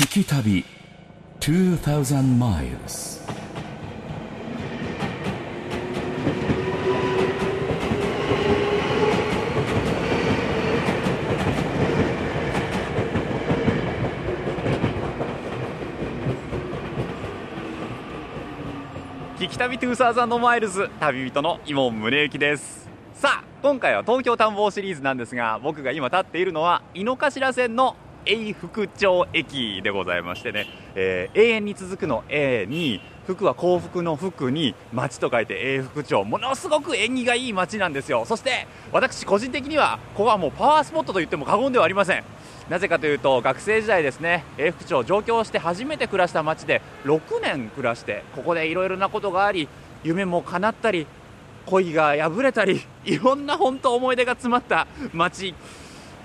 聞き旅2000 miles 聞き旅2000マイルズ旅人の伊門宗行です。さあ今回は東京探訪シリーズなんですが僕が今立っているのは井の頭線の永福町駅でございましてね、えー永遠に続くの A に福は幸福の福に町と書いて永福町ものすごく縁起がいい町なんですよ。そして私個人的にはここはもうパワースポットと言っても過言ではありません。なぜかというと学生時代ですね永福町上京して初めて暮らした町で6年暮らしてここでいろいろなことがあり夢も叶ったり恋が破れたりいろんな本当思い出が詰まった街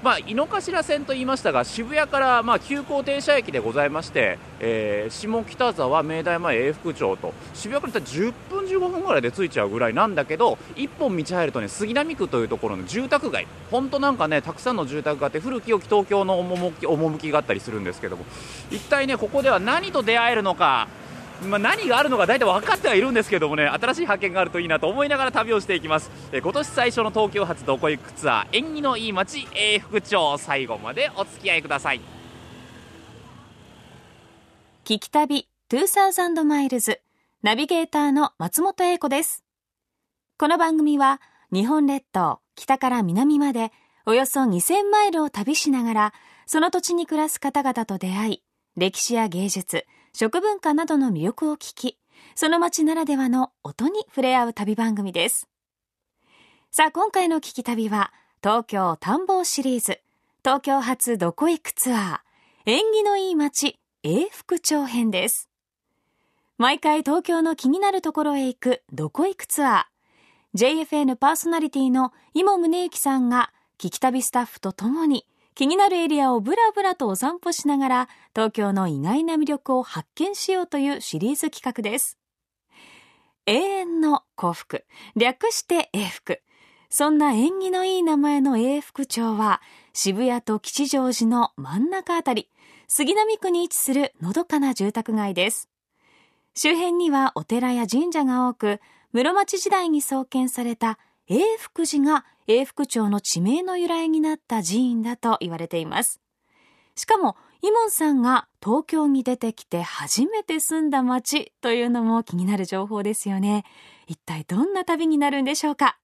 まあ、井の頭線と言いましたが渋谷からまあ急行停車駅でございまして、えー下北沢、明大前、永福町と渋谷から10分、15分ぐらいで着いちゃうぐらいなんだけど一本道入るとね杉並区というところの住宅街。本当なんかねたくさんの住宅があって古き良き東京の趣趣があったりするんですけども。一体ねここでは何と出会えるのか。まあ、何があるのか大体分かってはいるんですけどもね新しい発見があるといいなと思いながら旅をしていきますえー今年最初の東京発どこ行くツアー縁起のいい街永福町最後までお付き合いください聞き旅2000マイルズナビゲーターの松本英子です。この番組は日本列島北から南までおよそ2000マイルを旅しながらその土地に暮らす方々と出会い歴史や芸術、食文化などの魅力を聞きその街ならではの音に触れ合う旅番組です。さあ今回の聞き旅は東京探訪シリーズ東京発どこ行くツアー縁起のいい街永福町編です。毎回東京の気になるところへ行くどこ行くツアー。JFN パーソナリティの今宗行さんが聞き旅スタッフとともに気になるエリアをブラブラとお散歩しながら東京の意外な魅力を発見しようというシリーズ企画です。永遠の幸福。略して永福。そんな縁起のいい名前の永福町は渋谷と吉祥寺の真ん中あたり、杉並区に位置するのどかな住宅街です。周辺にはお寺や神社が多く、室町時代に創建された永福寺が永福町の地名の由来になった寺院だと言われています。しかも、イモンさんが東京に出てきて初めて住んだ街というのも気になる情報ですよね。一体どんな旅になるんでしょうか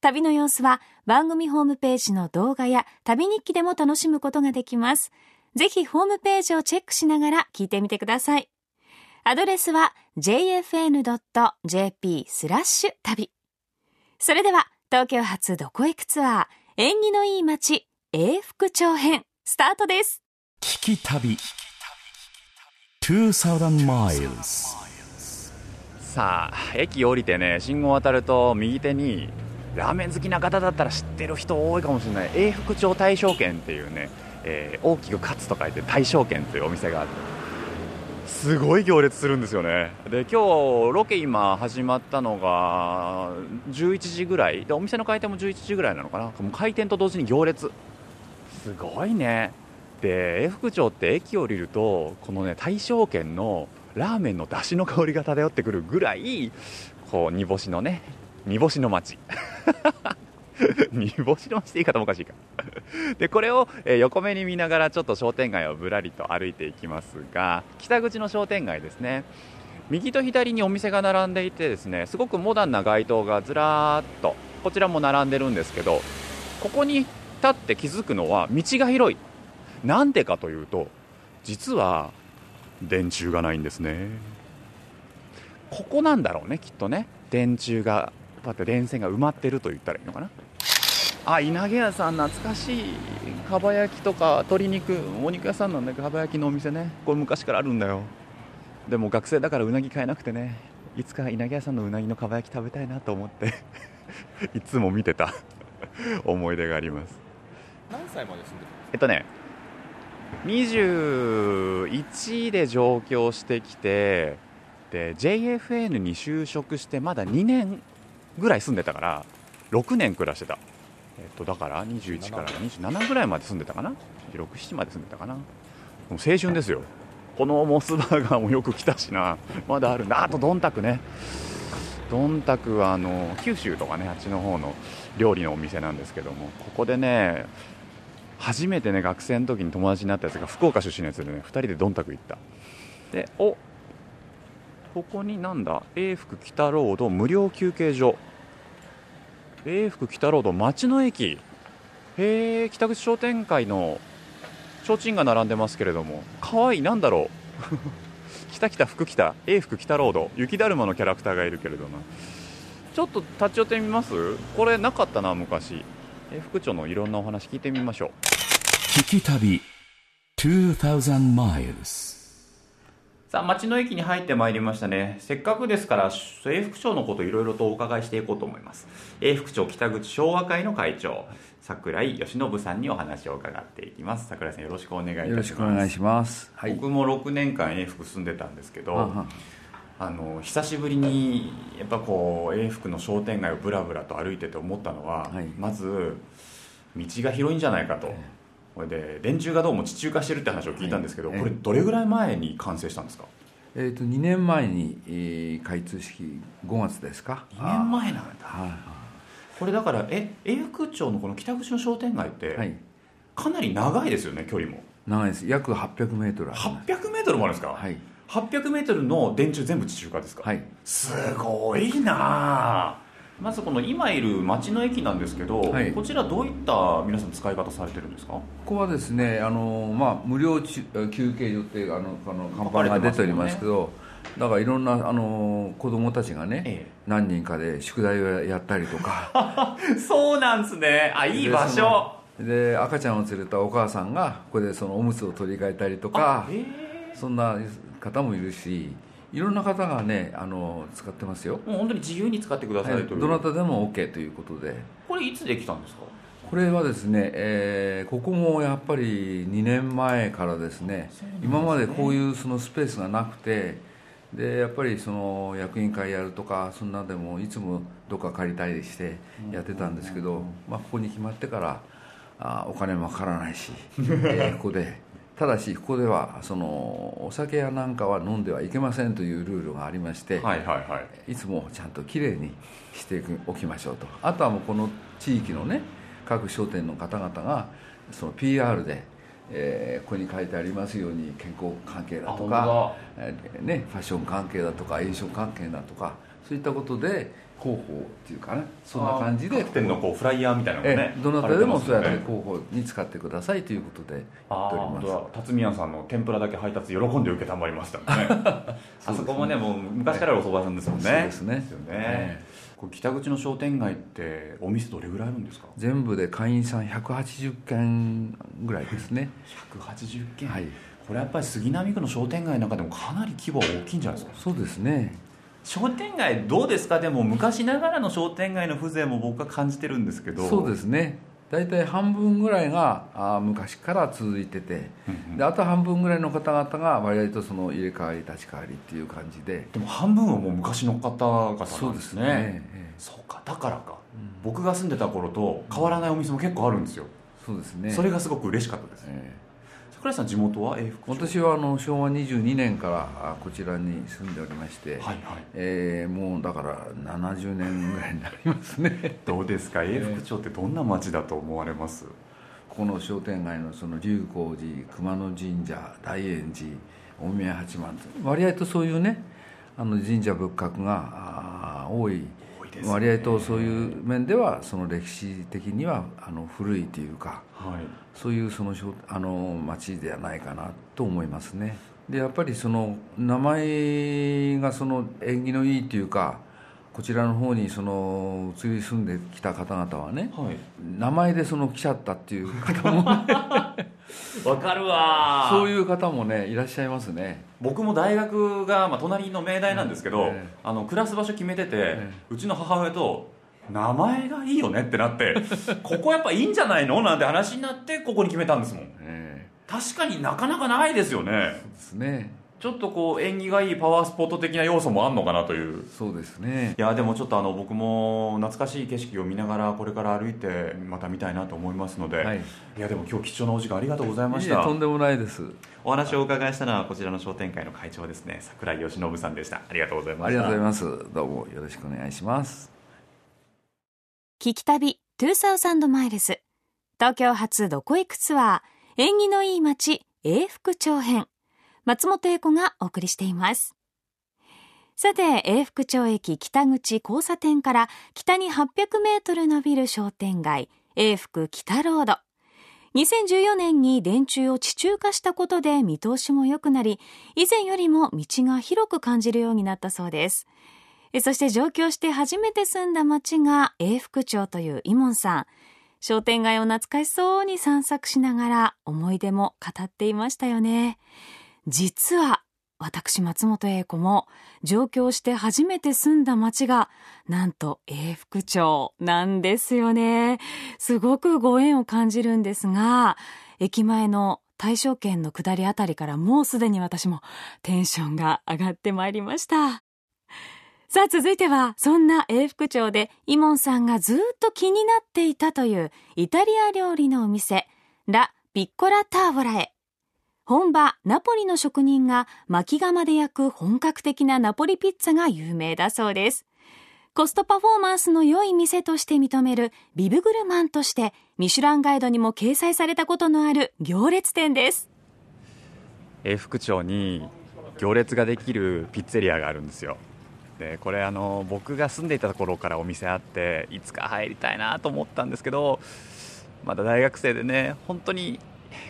旅の様子は番組ホームページの動画や旅日記でも楽しむことができます。ぜひホームページをチェックしながら聞いてみてください。アドレスは jfn.jp スラッシュ旅。それでは東京発どこ行くツアー縁起のいい街永福町編スタートです。聞き旅。2000 miles さあ駅降りてね信号渡ると右手にラーメン好きな方だったら知ってる人多いかもしれない。永福町大正軒っていうね、えー大きく勝つと書いて大正軒というお店があるすごい行列するんですよね。で今日ロケ今始まったのが11時ぐらい。でお店の開店も11時ぐらいなのかな。もう開店と同時に行列。すごいね。で永福町って駅降りるとこのね大正軒のラーメンの出汁の香りが漂ってくるぐらいこう煮干しのね煮干しの街。煮干しの街って言い方もおかしいか。でこれを、え横目に見ながらちょっと商店街をぶらりと歩いていきますが北口の商店街ですね。右と左にお店が並んでいてですねすごくモダンな街灯がずらーっとこちらも並んでるんですけどここに立って気づくのは道が広い。なんでかというと実は電柱がないんですね。ここなんだろうねきっとね。電柱がこうやって電線が埋まってると言ったらいいのかな。あ稲毛屋さん懐かしい。かば焼きとか鶏肉お肉屋さんなんだけどかば焼きのお店ね。これ昔からあるんだよ。でも学生だからうなぎ買えなくてね。いつか稲毛屋さんのうなぎのかば焼き食べたいなと思って。いつも見てた。思い出があります。何歳まで住んでるえっとね21で上京してきてで JFN に就職してまだ2年ぐらい住んでたから6年暮らしてた、えっと、だから21から27ぐらいまで住んでたかな？6、7まで住んでたかな？もう青春ですよ。このモスバーガーもよく来たしな。まだあるなあとどんたくね。どんたくはあの九州とかねあっちの方の料理のお店なんですけどもここでね初めてね学生の時に友達になったやつが福岡出身のやつでね2人でどんたく行った。でおここになんだ？永福北ロード無料休憩所。永福北ロード町の駅。へえ北口商店会の提灯が並んでますけれども。かわいいなんだろう。北北福北永福北ロード雪だるまのキャラクターがいるけれどなちょっと立ち寄ってみます？これなかったな昔。永福町のいろんなお話聞いてみましょう。聞き旅2000 miles さあ町の駅に入ってまいりましたね。せっかくですから永福町のこといろいろとお伺いしていこうと思います。永福町北口昭和会の会長桜井義信さんにお話を伺っていきます。桜井さんよろしくお願いいたします。よろしくお願いします。はい。僕も6年間永福住んでたんですけどははあの久しぶりにやっぱこう永福の商店街をぶらぶらと歩いてて思ったのは、はい。まず道が広いんじゃないかと、これで電柱がどうも地中化してるって話を聞いたんですけど、はいこれどれぐらい前に完成したんですか？えっ、と2年前に、えー開通式5月ですか。2年前なんだはこれだからえ永福町のこの北口の商店街って、い。はい。かなり長いですよね距離も長いです。約800メートルあります。800メートルもあるんですか、はい。800メートルの電柱全部地中化ですか、はい。すごいなあまずこの今いる町の駅なんですけど、はい。こちらどういった皆さん使い方されてるんですか？ここはですね、あのまあ無料ち休憩所っていうあのあの看板が出ておりますけど、だからいろんなあの子供たちがね、え何人かで宿題をやったりとか。え そうなんですね。あいい場所。で赤ちゃんを連れたお母さんがここでそのおむつを取り替えたりとかえ。そんな方もいるしいろんな方がねあの使ってますよ、えもう本当に自由に使ってくださはいいとい。う、どなたでも OK ということで。これいつできたんですか？これはですね、えーここもやっぱり2年前からですね今までこういうそのスペースがなくてでやっぱりその役員会やるとかそんなでもいつもどっか借りたりしてやってたんですけど、まあ、ここに決まってからあお金もかからないし、え ーここでただしここではそのお酒やなんかは飲んではいけませんというルールがありまして、はいはいはい。いつもちゃんときれいにしておきましょうと。あとはもうこの地域のね各商店の方々がその PR で、えーここに書いてありますように健康関係だとか、えーね、ファッション関係だとか飲食関係だとかそういったことで広報っていうかねそんな感じで各店のこうフライヤーみたいなのをねええどなたでもそうやって広報に使ってくださいということで言っております。辰巳屋さんの天ぷらだけ配達喜んで受けたまりましたもんね。あそこもねもう昔からお蕎麦屋さんですもんね。そうですね。ですよね、えこれ北口の商店街ってお店どれぐらいあるんですか？全部で会員さん180件ぐらいですね。180件、はい。これやっぱり杉並区の商店街の中でもかなり規模は大きいんじゃないですか？そうですね商店街どうですか？でも昔ながらの商店街の風情も僕は感じてるんですけど。そうですね。大体半分ぐらいがあー昔から続いてて。うんうん。であと半分ぐらいの方々が割合とその入れ替わり立ち替わりっていう感じで。でも半分はもう昔の方々なんですね。そうですね。ええ。そうか。だからか、僕が住んでた頃と変わらないお店も結構あるんですよ、そうですね。それがすごく嬉しかったです、え桜井さん地元は？永え福町。私はあの昭和22年からあこちらに住んでおりまして、はいはい。えーもうだから70年ぐらいになりますね。どうですか？永福町ってどんな町だと思われます、ここの商店街のその龍光寺熊野神社大円寺大宮八幡割合とそういうねあの神社仏閣が多いね。割合とそういう面ではその歴史的にはあの古いというかはい。そういうそのしょあの町ではないかなと思いますね。でやっぱりその名前がその縁起のいいというかこちらの方にその移り住んできた方々はねはい。名前でその来ちゃったっていう方も わかるわ。そういう方もねいらっしゃいますね。僕も大学が、まあ、隣の明大なんですけど、ええ。あのクラス場所決めてて、えうちの母親と名前がいいよねってなって ここやっぱいいんじゃないの？なんて話になってここに決めたんですもん。え確かになかなかないですよね。えですねちょっとこう縁起がいいパワースポット的な要素もあんのかなという。そうですね。いやでもちょっとあの僕も懐かしい景色を見ながらこれから歩いてまた見たいなと思いますので、はい。い、やでも今日貴重なお時間ありがとうございました。とんでもないです。お話をお伺いしたのはこちらの商店会の会長ですね。桜井義信さんでした。ありがとうございました。ありがとうございます。どうもよろしくお願いします。聞き旅2000マイルズ東京発どこ行くツアー。縁起のいい街永福町編松本英子がお送りしていますさて永福町駅北口交差点から北に800メートル伸びる商店街永福北ロード2014年に電柱を地中化したことで見通しも良くなり以前よりも道が広く感じるようになったそうですそして上京して初めて住んだ町が永福町というイモンさん。商店街を懐かしそうに散策しながら思い出も語っていましたよね。実は私松本英子も上京して初めて住んだ町がなんと永福町なんですよね。すごくご縁を感じるんですが、駅前の大正圏の下りあたりからもうすでに私もテンションが上がってまいりました。さあ続いてはそんな永福町でイモンさんがずっと気になっていたというイタリア料理のお店ラ・ピッコラ・ターボラへ本場ナポリの職人が巻き窯で焼く本格的なナポリピッツァが有名だそうです。コストパフォーマンスの良い店として認めるビブグルマンとしてミシュランガイドにも掲載されたことのある行列店です。永福町に行列ができるピッツェリアがあるんですよ。でこれあの僕が住んでいた頃からお店あっていつか入りたいなと思ったんですけどまだ大学生でね本当に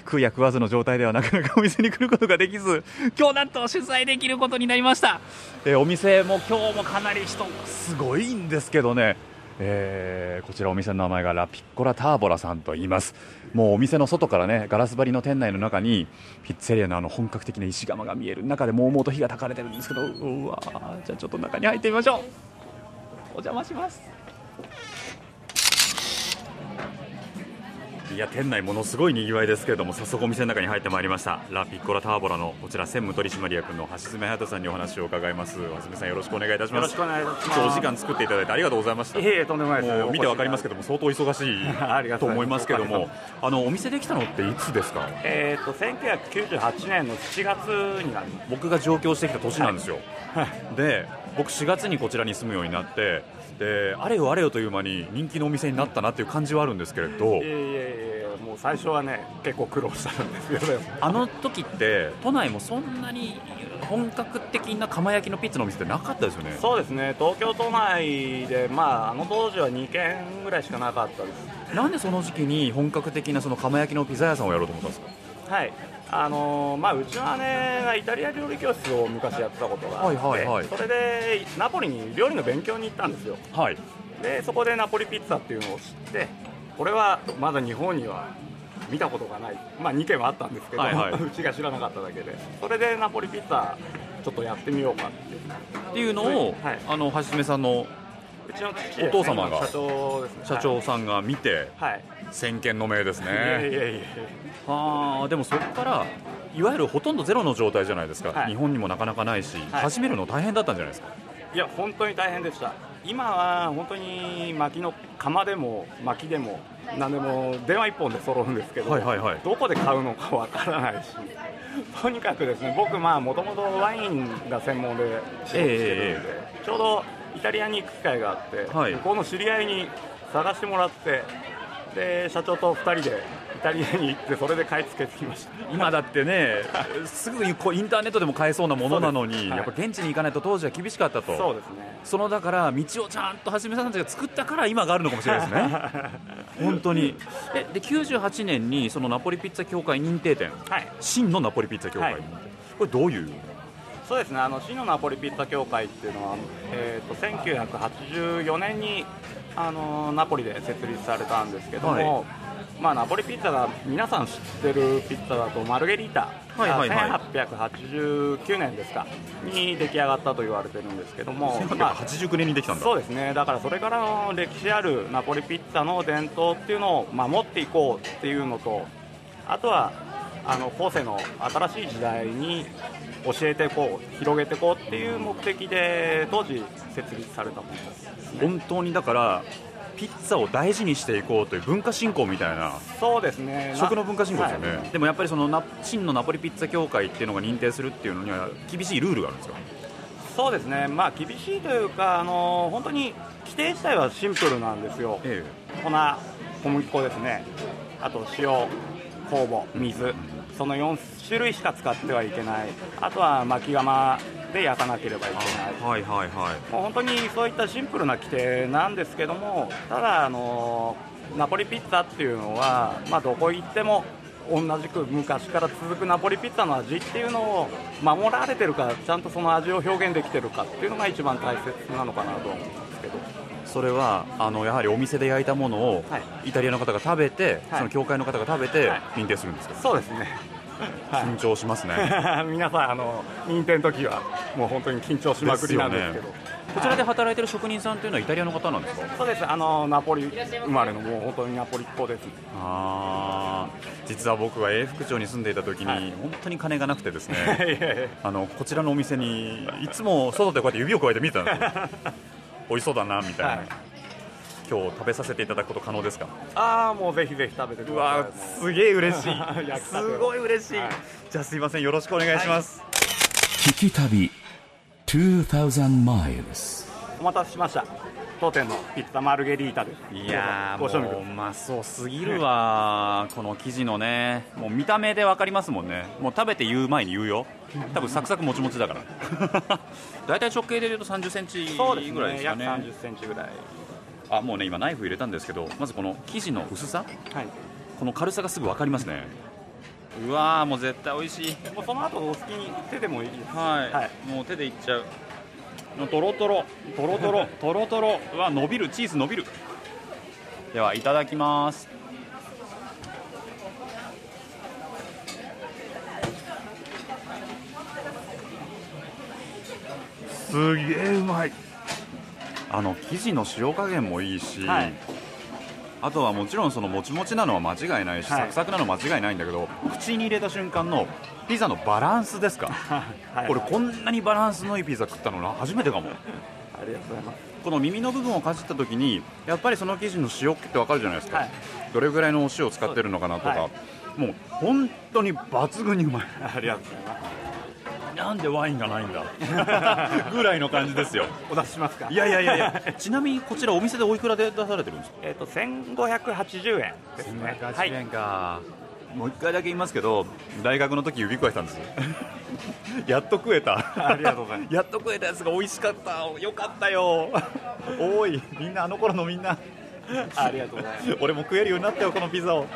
食うや食わずの状態ではなかなかお店に来ることができず今日なんと取材できることになりました、えーお店も今日もかなり人すごいんですけどね。えーこちらお店の名前がラピッコラターボラさんと言います。もうお店の外からねガラス張りの店内の中にピッツェリアのあの本格的な石窯が見える。中でもうもうと火が焚かれてるんですけどうわじゃあちょっと中に入ってみましょう。お邪魔します。いや店内ものすごい賑わいですけれども早速お店の中に入ってまいりました。ラピッコラターボラのこちら専務取締役の橋爪隼人さんにお話を伺います。橋爪さんよろしくお願いいたします。よろしくお願いいたします。お時間作っていただいてありがとうございました。いえいえとんでもないです。もう見てわかりますけども相当忙しい と思いますけどもあのお店できたのっていつですか？えー、と1998年の7月になります僕が上京してきた年なんですよ、で僕4月にこちらに住むようになってであれよあれよという間に人気のお店になったなっていう感じはあるんですけれど。いえいえいえもう最初はね結構苦労したんですよねあの時って都内もそんなに本格的な釜焼きのピッツァのお店ってなかったですよね？そうですね。東京都内でまああの当時は2軒ぐらいしかなかったです。なんでその時期に本格的なその釜焼きのピザ屋さんをやろうと思ったんですか？はい。あのーまあ、うちの姉がイタリア料理教室を昔やってたことがあって、はいはいはい。それでナポリに料理の勉強に行ったんですよ。はい。でそこでナポリピッツァっていうのを知ってこれはまだ日本には見たことがない、まあ、2軒はあったんですけど、はいはい。うちが知らなかっただけで。それでナポリピッツァちょっとやってみようかっていう。っていうのを、はい。あの橋爪さんのうちのお父様が社長ですね。社長さんが見て、はい、はい先見の明ですいやいやねいやいや。はあでもそこからいわゆるほとんどゼロの状態じゃないですか、はい。日本にもなかなかないし、はい。始めるの大変だったんじゃないですか。いや本当に大変でした。今は本当に薪の釜でも薪でも何でも電話一本で揃うんですけど、はいはいはい。どこで買うのかわからないし。とにかくですね僕まあもともとワインが専門で仕事してるんで、えちょうどイタリアに行く機会があって、はい。向こうの知り合いに探してもらってで社長と2人でイタリアに行ってそれで買い付けてきました。今だってねすぐにこうインターネットでも買えそうなものなのに、はい。やっぱ現地に行かないと当時は厳しかったと。そうですね。そのだから道をちゃんと橋爪さんたちが作ったから今があるのかもしれないですね。本当に。えで98年にそのナポリピッツァ協会認定店。はい。真のナポリピッツァ協会、はい。これどういう？そうですね、あの真のナポリピッツァ協会っていうのは、えー、と1984年にあのナポリで設立されたんですけども、はいまあ、ナポリピッツァが皆さん知ってるピッツァだとマルゲリータ。はいはいはい。が1889年ですか。に出来上がったと言われてるんですけども、まあ1889年にできたんだ。そうですね。だからそれからの歴史あるナポリピッツァの伝統っていうのを守っていこうっていうのとあとはあの後世の新しい時代に教えていこう広げていこうっていう目的で当時設立されたものです、ね、本当にだからピッツァを大事にしていこうという文化振興みたいな。そうですね。食の文化振興ですよね、はい。でもやっぱりそのな真のナポリピッツァ協会っていうのが認定するっていうのには厳しいルールがあるんですよそうですね。まあ厳しいというかあの本当に規定自体はシンプルなんですよ。え粉小麦粉ですね。あと塩酵母水。その4種類しか使ってはいけない。あとは巻き窯で焼かなければいけない。はいはいはい。もう本当にそういったシンプルな規定なんですけどもただあのナポリピッツァっていうのは、まあ、どこ行っても同じく昔から続くナポリピッツァの味っていうのを守られてるかちゃんとその味を表現できてるかっていうのが一番大切なのかなと思うんですけど。それはあのやはりお店で焼いたものをはい。イタリアの方が食べて、はい。その教会の方が食べてはい。認定するんですか、そうですね、はい緊張しますね。皆さんあの認定の時はもう本当に緊張しまくりなんですけど。こちらで働いてる職人さんというのはイタリアの方なんですか？そうです。あのナポリ生まれのもう本当にナポリっ子です。あー。実は僕は永福町に住んでいた時に、はい。本当に金がなくてですね。あのこちらのお店にいつも外でこうやって指をくわえて見てたんですよ。美味しそうだなみたいな、はい今日食べさせていただくこと可能ですか？ああもうぜひぜひ食べてくうださい。わすげえ嬉しい。すごい嬉しい、はい。じゃあすいませんよろしくお願いします、聞き旅2000 miles. お待たせしました。当店のピッツァマルゲリータです。いやーもううまそうすぎるわ この生地のね。もう見た目で分かりますもんね。もう食べて言う前に言うよ。多分サクサクもちもちだから。大体直径でいうと3 0センチいそうですぐらいでね約すかね30センチぐらいあもうね今ナイフ入れたんですけどまずこの生地の薄さ？はい。この軽さがすぐ分かりますね。うわーもう絶対美味しい。もうその後お好きに手でもいいです。はい、はい。もう手でいっちゃう。もうトロトロトロトロ トロトロ。うわ伸びるチーズ伸びる。ではいただきます。すげえうまいあの生地の塩加減もいいし、はい。あとはもちろんそのもちもちなのは間違いないし、はい。サクサクなのは間違いないんだけど口に入れた瞬間のピザのバランスですか？はい。俺こんなにバランスのいいピザ食ったのな？初めてかも。ありがとうございます。この耳の部分をかじった時にやっぱりその生地の塩気ってわかるじゃないですか、はい。どれぐらいのお塩を使ってるのかなとか、はもう本当に抜群にうまい。ありがとうございますなんでワインがないんだ？ぐらいの感じですよ。お出ししますか？いやいやいやいや。ちなみにこちらお店でおいくらで出されてるんですか？えっ、と1580円ですね。はい円か、もう一回だけ言いますけど大学の時指くわえたんです やっと食えた。ありがとうございます。やっと食えたやつが美味しかった。よかったよ。おいみんなあの頃のみんな。ありがとうございます。俺も食えるようになったよこのピザを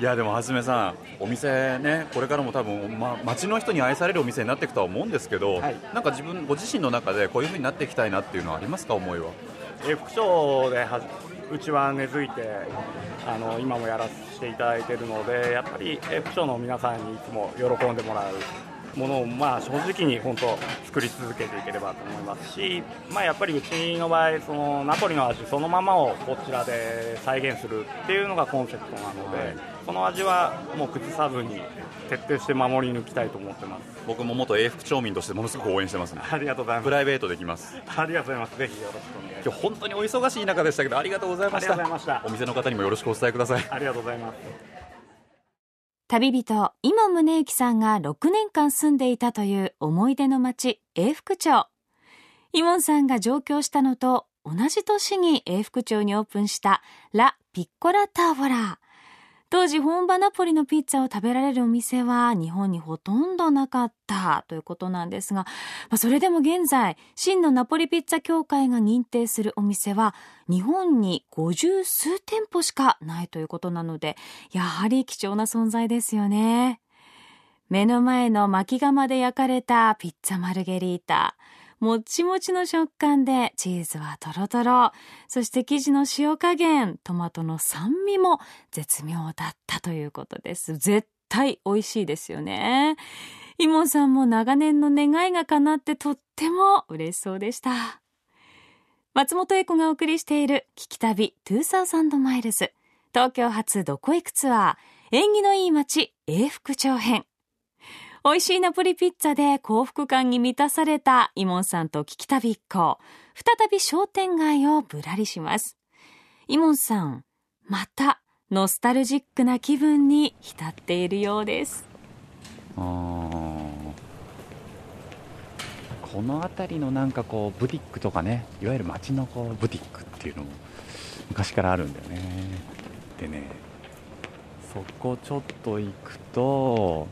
いやでもはじめさんお店ねこれからも多分、ま、街の人に愛されるお店になっていくとは思うんですけど、はい。なんか自分ご自身の中でこういう風になっていきたいなっていうのはありますか思いは？えー副賞ではうちは根付いてあの今もやらせていただいているのでやっぱりえー副賞の皆さんにいつも喜んでもらうものを、まあ、正直に本当作り続けていければと思いますし、まあ、やっぱりうちの場合そのナポリの味そのままをこちらで再現するっていうのがコンセプトなので、その味はもう崩さずに徹底して守り抜きたいと思ってます。僕も元永福町民としてものすごく応援してますね。ありがとうございます。プライベートできます。ありがとうございます。ぜひよろしくお願いします。今日本当にお忙しい中でしたけどありがとうございましありがとうたございました。お店の方にもよろしくお伝えください。ありがとうございます旅人、今宗行さんが6年間住んでいたという思い出の町、永福町。イモンさんが上京したのと同じ年に永福町にオープンしたラ・ピッコラ・ターボラー。当時本場ナポリのピッツァを食べられるお店は日本にほとんどなかったということなんですが、まあ、それでも現在、真のナポリピッツァ協会が認定するお店は日本に50数店舗しかないということなので、やはり貴重な存在ですよね。目の前の巻き窯で焼かれたピッツァマルゲリータ。もちもちの食感でチーズはトロトロ。そして生地の塩加減、トマトの酸味も絶妙だったということです。絶対美味しいですよね。イモンさんも長年の願いが叶ってとっても嬉しそうでした。松本英子がお送りしている聞き旅2000マイルズ。東京発どこ行くツアー。縁起のいい街永福町編美味しいナポリピッツァで幸福感に満たされたイモンさんと聞き旅一行。再び商店街をぶらりします。イモンさんまたノスタルジックな気分に浸っているようです。この辺りのなんかこうブティックとかねいわゆる街のこうブティックっていうのも昔からあるんだよね。でねそこちょっと行くと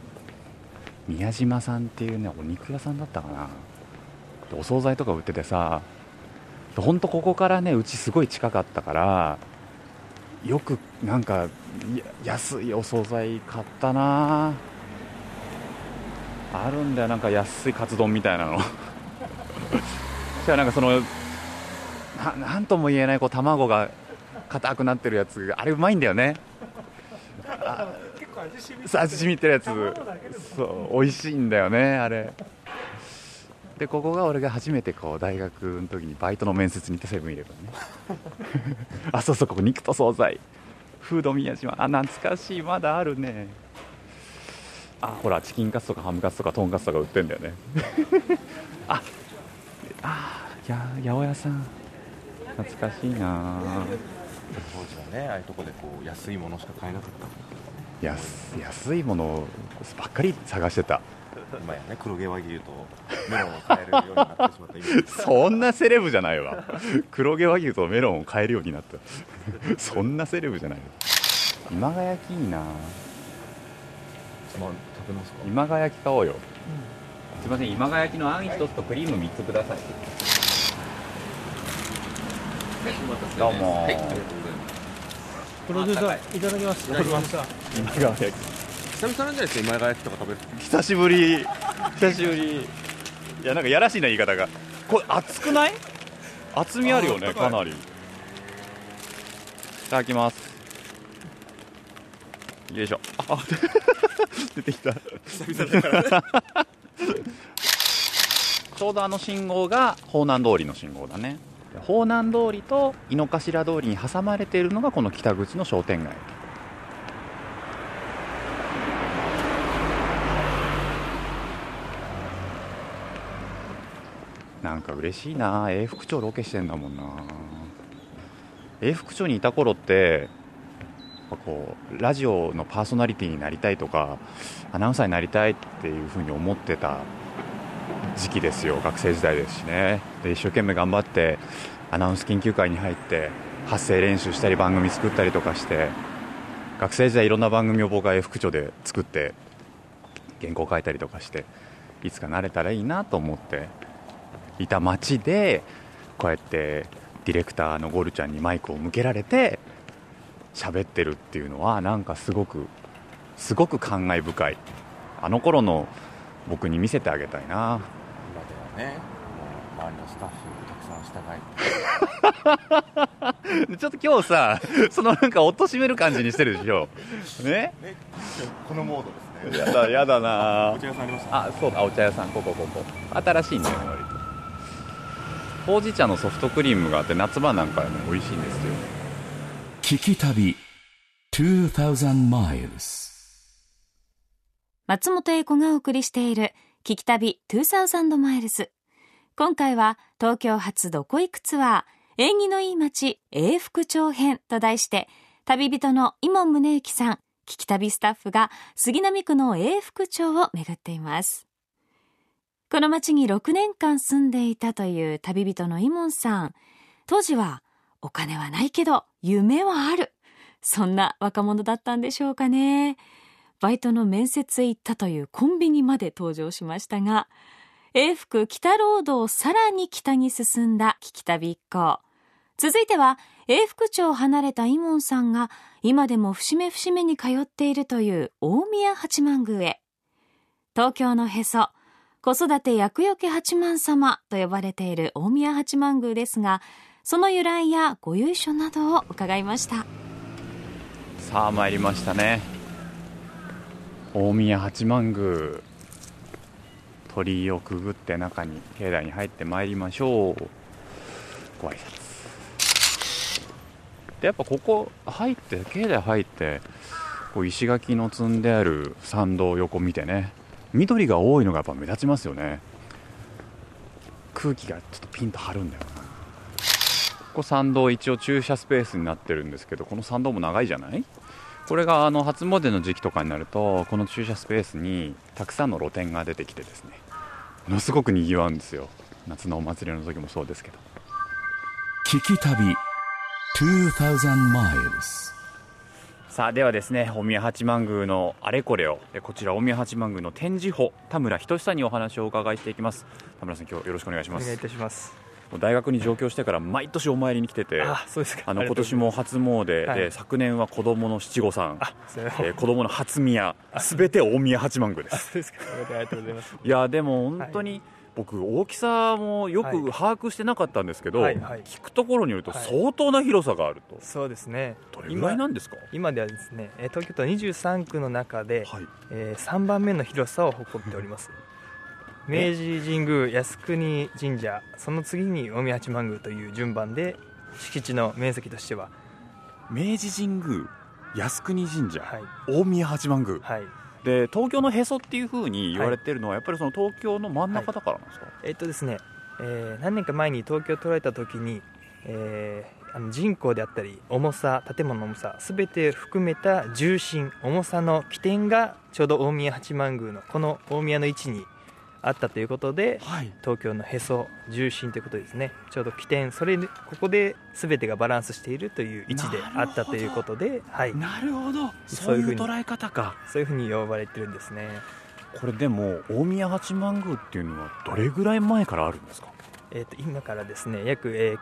宮島さんっていうねお肉屋さんだったかな。お惣菜とか売っててさほんとここからねうちすごい近かったからよくなんか安いお惣菜買ったな。あるんだよなんか安いカツ丼みたいなの。じゃあなんかそのなんとも言えないこう卵が硬くなってるやつあれうまいんだよね。味しみてるやつ。そう美味しいんだよねあれ。でここが俺が初めてこう大学の時にバイトの面接に行ってセブンイレブンね。あそうそうここ肉と惣菜。フード宮島。あ懐かしい。まだあるね。あほらチキンカツとかハムカツとかトンカツとか売ってんだよね。ああや八百屋さん。懐かしいな。当時はねああいうとこでこう安いものしか買えなかった安安いものばっかり探してた。今やね黒毛和牛とメロンを買えるようになってしまった今 そんなセレブじゃないわ。黒毛和牛とメロンを買えるようになった。そんなセレブじゃない今川焼きいいな。まあ食べますか？今川焼き買おうよ、すいません今川焼きのあん1つとクリーム3つください。どうも、プロデューサーい。ただきます。いただきます。今川焼き久々なんじゃないですか今川焼きとか食べる。久しぶり。久しぶり。いやなんかやらしいな言い方が。これ熱くない？厚みあるよねかなり。いただきます。よいしょ。あ 出てきた。久々だからねちょうどあの信号が方南通りの信号だね方南通りと井の頭通りに挟まれているのがこの北口の商店街。なんか嬉しいな。永福町ロケしてんだもんな。永福町にいた頃ってこうラジオのパーソナリティになりたいとかアナウンサーになりたいっていうふうに思ってた時期ですよ。学生時代ですしね。で一生懸命頑張ってアナウンス研究会に入って発声練習したり番組作ったりとかして学生時代いろんな番組を僕は F 副長で作って原稿書いたりとかしていつかなれたらいいなと思っていた街でこうやってディレクターのゴルちゃんにマイクを向けられて喋ってるっていうのはなんかすごくすごく感慨深い。あの頃の僕に見せてあげたいな。ね。もう周りのスタッフたくさん従い ちょっと今日さそのなんか貶める感じにしてるでしょ。ね。ね。このモードですね。やだやだな。お茶屋さんありますか？あそうだお茶屋さん。ここここ。新しいんだよね割と。ほうじ茶のソフトクリームがあって夏場なんかね美味しいんですよ。聞き旅2000 miles 松本英子がお送りしている聞き旅2000マイルズ。今回は東京発どこ行くツアー縁起のいい街永福町編と題して旅人の伊門宗行さん聞き旅スタッフが杉並区の永福町を巡っています。この町に6年間住んでいたという旅人の伊門さん。当時はお金はないけど夢はある。そんな若者だったんでしょうかね。バイトの面接へ行ったというコンビニまで登場しましたが永福北ロードをさらに北に進んだ聞き旅一行。続いては永福町を離れたイモンさんが今でも節目節目に通っているという大宮八幡宮へ。東京のへそ子育て厄除け八幡様と呼ばれている大宮八幡宮ですがその由来やご由緒などを伺いました。さあ参りましたね。大宮八幡宮鳥居をくぐって中に境内に入ってまいりましょう。ご挨拶。でやっぱここ入って境内入ってこう石垣の積んである参道を横見てね緑が多いのがやっぱ目立ちますよね。空気がちょっとピンと張るんだよな。ここ参道一応駐車スペースになってるんですけどこの参道も長いじゃない？これがあの初詣の時期とかになるとこの駐車スペースにたくさんの露店が出てきてですねものすごくにぎわうんですよ。夏のお祭りの時もそうですけど。聞き旅2000 miles さあではですね大宮八幡宮のあれこれをえこちら大宮八幡宮の展示法田村仁さんにお話をお伺いしていきます。田村さん今日よろしくお願いします。お願いいたします。大学に上京してから毎年お参りに来ててあ、そうですか。あの今年も初詣で、はい。昨年は子供の七五三、えー子供の初宮すべて大宮八幡宮であ、すですか。ありがとうございます。いやでも本当に、僕大きさもよく把握してなかったんですけど、はいはい。聞くところによるとはい。相当な広さがあると、そうですね。どれぐらいなんですか？今ではですね、えー東京都23区の中で、はい。えー3番目の広さを誇っております。明治神宮靖国神社その次に大宮八幡宮という順番で敷地の面積としては明治神宮靖国神社、はい。大宮八幡宮。はい。で東京のへそっていうふうに言われてるのは、やっぱりその東京の真ん中だからなんですか、えっとですね、えー何年か前に東京を取られた時に、えーあの人口であったり重さ建物の重さすべて含めた重心重さの起点がちょうど大宮八幡宮のこの大宮の位置にあったということではい。東京のへそ重心ということですね。ちょうど起点それでここで全てがバランスしているという位置であったということで、はい、なるほど。そういう捉え方か。そういうふうに呼ばれてるんですね。これでも大宮八幡宮っていうのはどれぐらい前からあるんですか？えー、と今からですね約、えー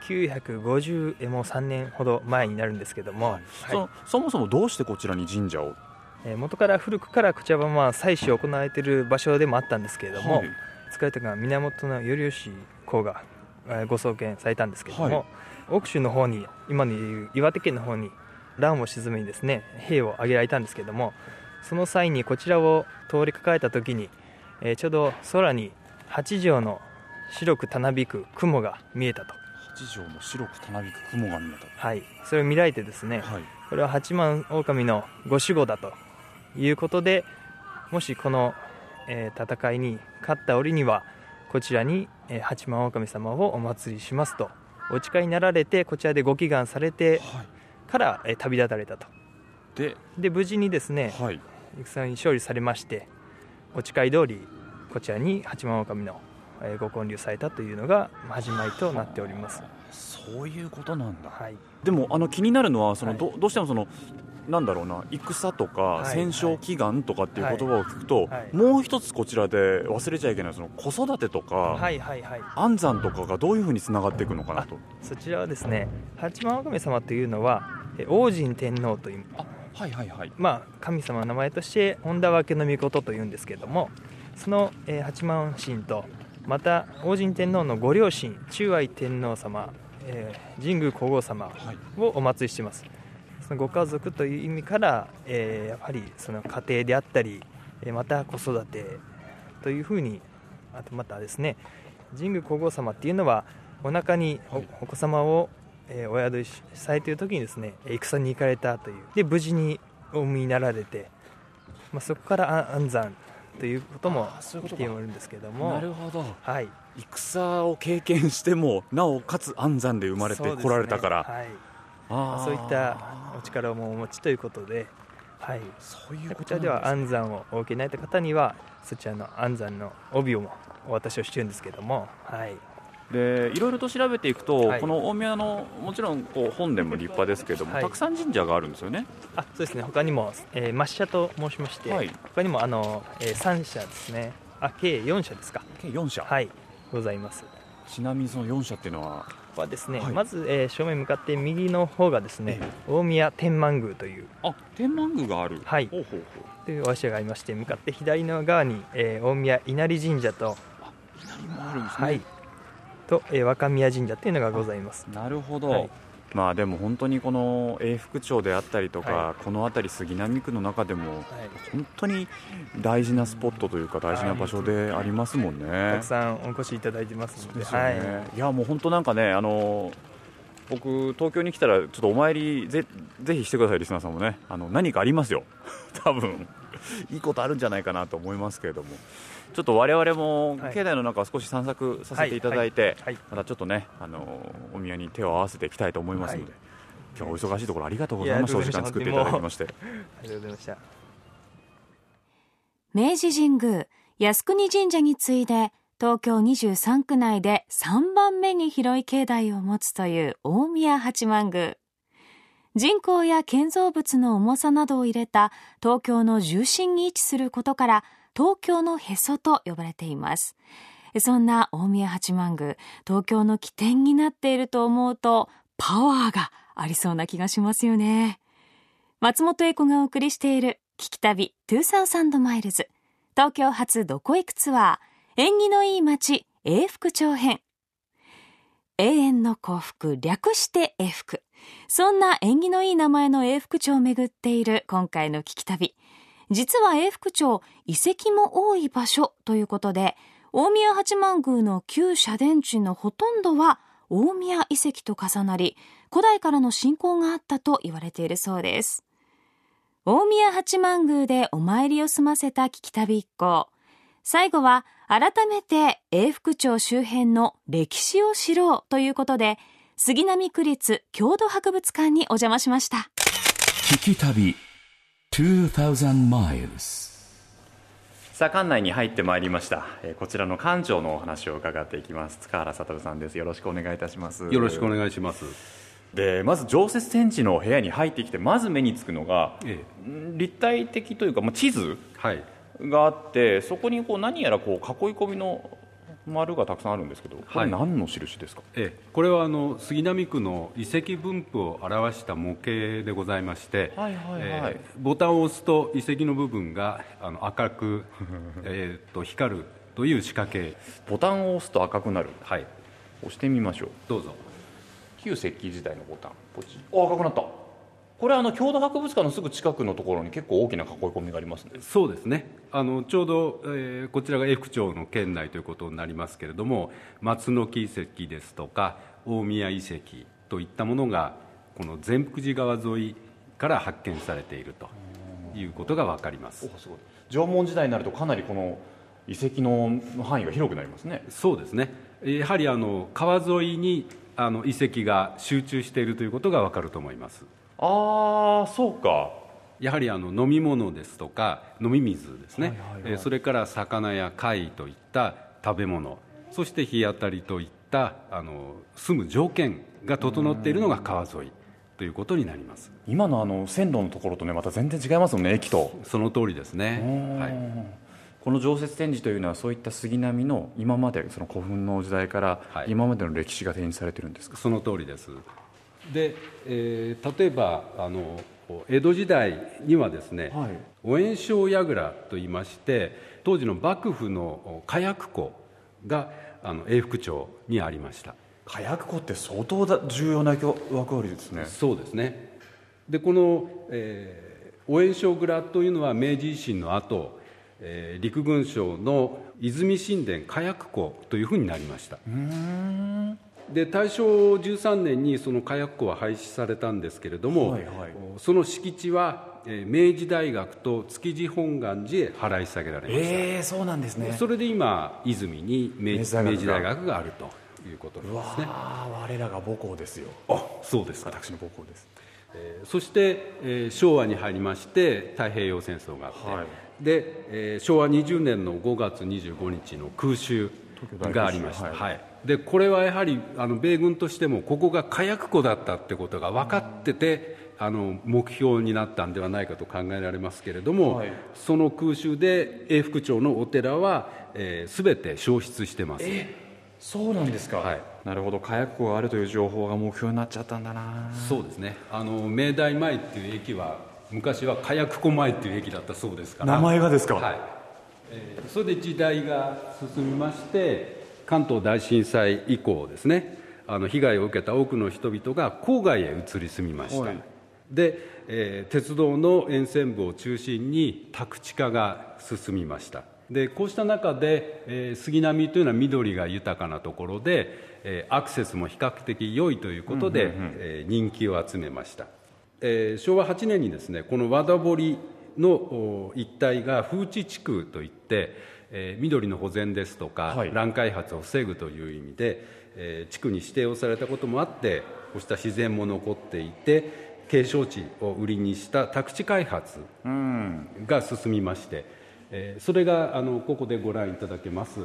950えーもう3年ほど前になるんですけども、はい。そそもそもどうしてこちらに神社をえー元から古くからこちらはまあ祭祀を行われている場所でもあったんですけれども、はい。作られたのが源頼義公が、えーご創建されたんですけれども、はい。奥州の方に今の岩手県の方に乱を鎮めにですね兵を挙げられたんですけれどもその際にこちらを通りかかれた時に、えーちょうど空に八丈の白くたなびく雲が見えたと。八条の白くたなびく雲が見えはい、それを見られてですね、たはい。これは八幡狼のご守護だということでもしこの、えー戦いに勝った折にはこちらに、えー八幡狼様をお祭りしますと。お誓いになられてこちらでご祈願されてはい。から、えー旅立たれたと。でで無事にですねはい。戦に勝利されましてお誓い通りこちらに八幡狼の、えーご建立されたというのが始まりとなっております、そういうことなんだ。はい、でもあの気になるのはその、はい。どどうしてもそのなんだろうな戦とかはい戦勝祈願とかっていう言葉を聞くと、はいもう一つこちらで忘れちゃいけないその子育てとか、はいはいはい。安産とかがどういうふうにつながっていくのかなと。そちらはですね八幡狼様というのはえ王神天皇というあはいはいはい。まあ、神様の名前として本田分けの御事というんですけれどもその、えー八幡神とまた王神天皇のご両親中愛天皇様、えー神宮皇后様はい。をお祭りしていますそのご家族という意味から、えーやはりその家庭であったりえーまた子育てというふうにあとまたですね神宮皇后様っていうのはお腹におお子様を、えーお宿されている時にですねえー戦に行かれたという。で無事にお産みになられて、まあ、そこからあ安産ということも来ておるんですけども。なるほど。はい。戦を経験してもなおかつ安産で生まれてこられたから。はいそういったお力もお持ちということで、はい、そういうこちらでは安産をお受けになった方にはそちらの安産の帯をもお渡しをしてるんですけども、はい、でいろいろと調べていくと、はい。この大宮のもちろんこう本殿も立派ですけれども、はい。たくさん神社があるんですよね。あそうですね。他にも、えー、抹茶と申しまして、はい。他にもあの、えー、3社ですね。あ計4社ですか。計4社、はい。ございます。ちなみにその4社っていうのははですね、はい。まず、えー正面向かって右の方がですね、大宮天満宮という。あ天満宮がある。はい。ほうほうほう。というお社がありまして向かって左の側に、えー大宮稲荷神社と何もあるんですね、はい、と、えー若宮神社というのがございます。なるほど、はいまあでも本当にこの永福町であったりとか、はこの辺り杉並区の中でもはい、本当に大事なスポットというか大事な場所でありますもんね。たくさんお越しいただいてますので、ね、、はいやもう本当なんかねあの僕東京に来たらちょっとお参りぜぜひしてくださいリスナーさんもね。あの何かありますよ。多分。いいことあるんじゃないかなと思いますけれどもちょっと我々もはい境内の中を少し散策させていただいて、はい。はい。またちょっとねあのお宮に手を合わせていきたいと思いますので、はい。今日はお忙しいところありがとうございましたお時間作っていただきまして。ありがとうございました。明治神宮靖国神社に次いで東京23区内で3番目に広い境内を持つという大宮八幡宮。人口や建造物の重さなどを入れた東京の重心に位置することから東京のへそと呼ばれています。そんな大宮八幡宮東京の起点になっていると思うとパワーがありそうな気がしますよね。松本英子がお送りしている聞き旅2000マイルズ。東京発どこ行くツアー縁起のいい街永福町編。永遠の幸福略して永福。そんな縁起のいい名前の永福町を巡っている今回の聞き旅。実は永福町遺跡も多い場所ということで大宮八幡宮の旧社殿地のほとんどは大宮遺跡と重なり古代からの信仰があったと言われているそうです。大宮八幡宮でお参りを済ませた聞き旅一行。最後は改めて永福町周辺の歴史を知ろうということで杉並区立郷土博物館にお邪魔しました。聞き旅さあ館内に入ってまいりました、えーこちらの館長のお話を伺っていきます。塚原悟さんです。よろしくお願いいたします。よろしくお願いします。でまず常設展示の部屋に入ってきてまず目につくのが、えん立体的というか、まあ、地図はい。があってそこにこう何やらこう囲い込みの丸がたくさんあるんですけどこれはい何の印ですか、ええ、これはあの杉並区の遺跡分布を表した模型でございまして、はいはいはい。ええボタンを押すと遺跡の部分があの赤く えーっと光るという仕掛け。ボタンを押すと赤くなる。はい。押してみましょう。どうぞ。旧石器時代のボタン。ポチあ赤くなったこれあの郷土博物館のすぐ近くのところに結構大きな囲い込みがありますねそうですね。あのちょうど、えーこちらが永福町の県内ということになりますけれども、松の木遺跡ですとか大宮遺跡といったものがこの善福寺川沿いから発見されているということがわかります。すごい縄文時代になるとかなりこの遺跡の範囲が広くなりますねそうですね。やはりあの川沿いにあの遺跡が集中しているということがわかると思います。ああそうか。やはりあの飲み物ですとか飲み水ですね、はいはいはい。えーそれから魚や貝といった食べ物。そして日当たりといったあの住む条件が整っているのが川沿いということになります。今のあの線路のところとねまた全然違いますもんね駅と。その通りですね、はい、この常設展示というのはそういった杉並の今までその古墳の時代からはい。今までの歴史が展示されてるんですか、その通りですで、えー例えばあの江戸時代にはですね、はい。お炎症櫓といいまして当時の幕府の火薬庫があの永福町にありました。火薬庫って相当だ重要な役割ですね。そうですね。でこの、えー、お炎症蔵というのは明治維新の後、えー陸軍省の泉神殿火薬庫というふうになりましたで大正13年にその火薬庫は廃止されたんですけれども、はいはい。その敷地は、えー明治大学と築地本願寺へ払い下げられました、ええそうなんですね。それで今泉に明治明治大学が。あるということなんですね。あ我らが母校ですよ。あそうですか。私の母校です。えーそして、えー昭和に入りまして太平洋戦争があって、はい。で、えー昭和20年の5月25日の空襲がありました、はいはいでこれはやはりあの米軍としてもここが火薬庫だったってことが分かってて、あの目標になったんではないかと考えられますけれども、はい。その空襲で永福町のお寺は、えー、全て消失してます、そうなんですか、はい。なるほど火薬庫があるという情報が目標になっちゃったんだな。そうですね。あの明大前っていう駅は昔は火薬庫前っていう駅だったそうですから。名前がですかはい、えーそれで時代が進みまして関東大震災以降ですねあの被害を受けた多くの人々が郊外へ移り住みました、はい。で、えー鉄道の沿線部を中心に宅地化が進みました。でこうした中で、えー、杉並というのは緑が豊かなところで、えー、アクセスも比較的良いということで、うんうんうん、えー、人気を集めました、えー、昭和8年にですねこの和田堀の一帯が風致地区といって、えー、緑の保全ですとか、はい、乱開発を防ぐという意味で、えー、地区に指定をされたこともあってこうした自然も残っていて景勝地を売りにした宅地開発が進みまして、えー、それがあのここでご覧いただけます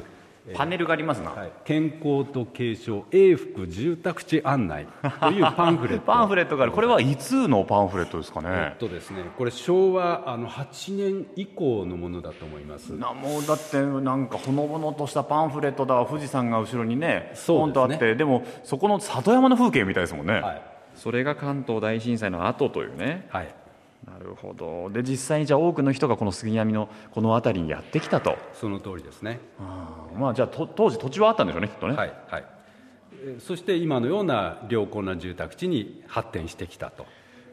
パネルがありますな、はい、健康と継承永福住宅地案内という パンフレット。パンフレットがある。これはいつのパンフレットですかね。えっとですねこれ昭和あの8年以降のものだと思います。なもうだってなんかほのぼのとしたパンフレットだ富士山が後ろにね。ポンとあってでもそこの里山の風景みたいですもんね、はい、それが関東大震災の後というね。はいなるほど。で実際にじゃあ多くの人がこの杉並のこの辺りにやってきたと。その通りですね。あまあじゃあ当時土地はあったんでしょうねきっとね。はい、はい、そして今のような良好な住宅地に発展してきたと。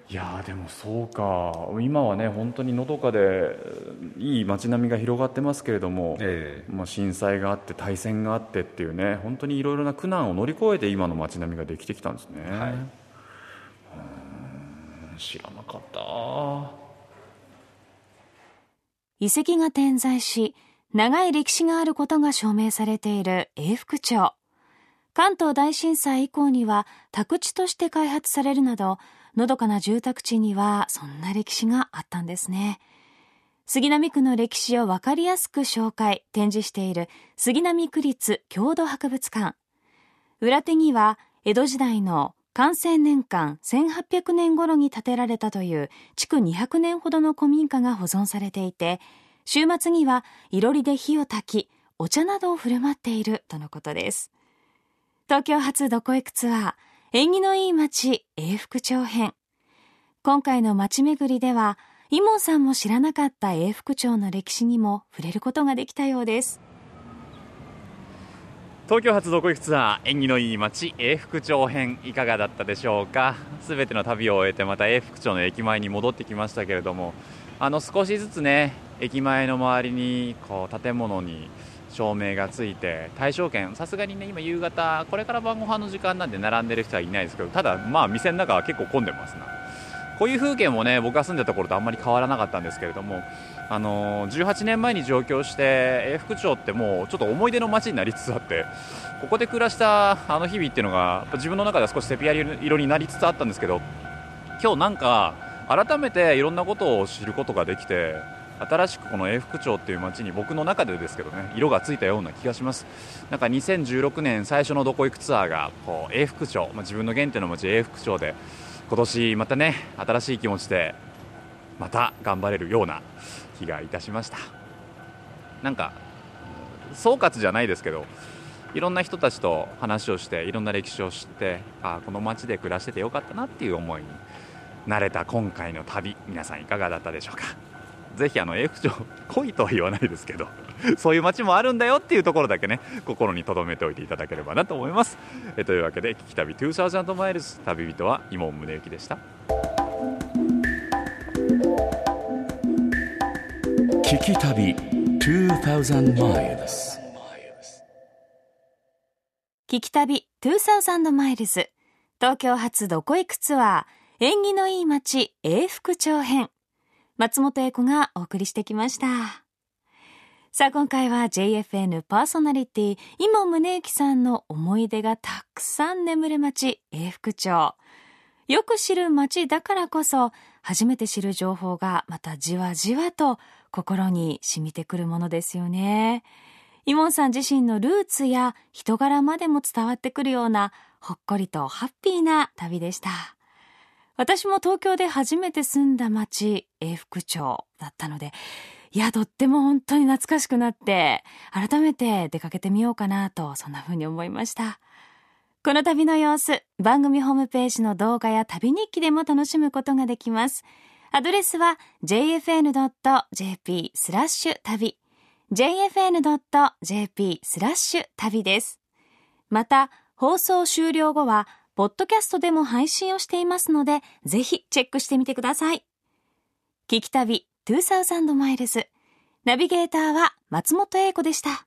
いやでもそうか。今はね本当にのどかでいい街並みが広がってますけれども、えー、まあ、震災があって大戦があってっていうね本当にいろいろな苦難を乗り越えて今の街並みができてきたんですね、はい知らなかった。遺跡が点在し長い歴史があることが証明されている永福町。関東大震災以降には宅地として開発されるなどのどかな住宅地にはそんな歴史があったんですね。杉並区の歴史を分かりやすく紹介展示している杉並区立郷土博物館。裏手には江戸時代の完成年間1800年頃に建てられたという築200年ほどの古民家が保存されていて、週末にはいろりで火を焚き、お茶などを振る舞っているとのことです。東京発どこ行くツアー、縁起のいい街、永福町編。今回の街巡りでは、イモンさんも知らなかった永福町の歴史にも触れることができたようです。東京発どこ行くツアー縁起のいい街永福町編いかがだったでしょうか？すべての旅を終えてまた永福町の駅前に戻ってきましたけれどもあの少しずつね駅前の周りにこう建物に照明がついて対象券さすがにね今夕方これから晩ご飯の時間なんで並んでる人はいないですけどただまあ店の中は結構混んでますな。こういう風景もね僕が住んでた頃とあんまり変わらなかったんですけれどもあの18年前に上京して永福町ってもうちょっと思い出の街になりつつあってここで暮らしたあの日々っていうのが自分の中では少しセピア色になりつつあったんですけど今日なんか改めていろんなことを知ることができて新しくこの永福町っていう街に僕の中でですけどね色がついたような気がします。なんか2016年最初のどこ行くツアーがこう永福町、まあ、自分の原点の街永福町で今年またね新しい気持ちでまた頑張れるような気がいたしました。なんか総括じゃないですけどいろんな人たちと話をしていろんな歴史を知ってあこの街で暮らしててよかったなっていう思いになれた今回の旅皆さんいかがだったでしょうか？ぜひあの永福町来いとは言わないですけど そういう街もあるんだよっていうところだけね心に留めておいていただければなと思います。えというわけで「聞き旅2000マイルズ旅人は伊門宗行でした。聞き旅2000 miles 聞き旅2000マイルズ。東京発どこ行くツアー縁起のいい街永福町編松本英子がお送りしてきましたさあ今回は JFN パーソナリティ今宗行さんの思い出がたくさん眠る街永福町よく知る街だからこそ初めて知る情報がまたじわじわと心に染みてくるものですよね。イモンさん自身のルーツや人柄までも伝わってくるようなほっこりとハッピーな旅でした。私も東京で初めて住んだ町、永福町だったので、いや、とっても本当に懐かしくなって、改めて出かけてみようかなと、そんな風に思いました。この旅の様子、番組ホームページの動画や旅日記でも楽しむことができます。アドレスは jfn.jp スラッシュ旅 jfn.jp スラッシュ旅です。また、放送終了後は、ポッドキャストでも配信をしていますので、ぜひチェックしてみてください。聞き旅2000マイルズ。ナビゲーターは松本英子でした。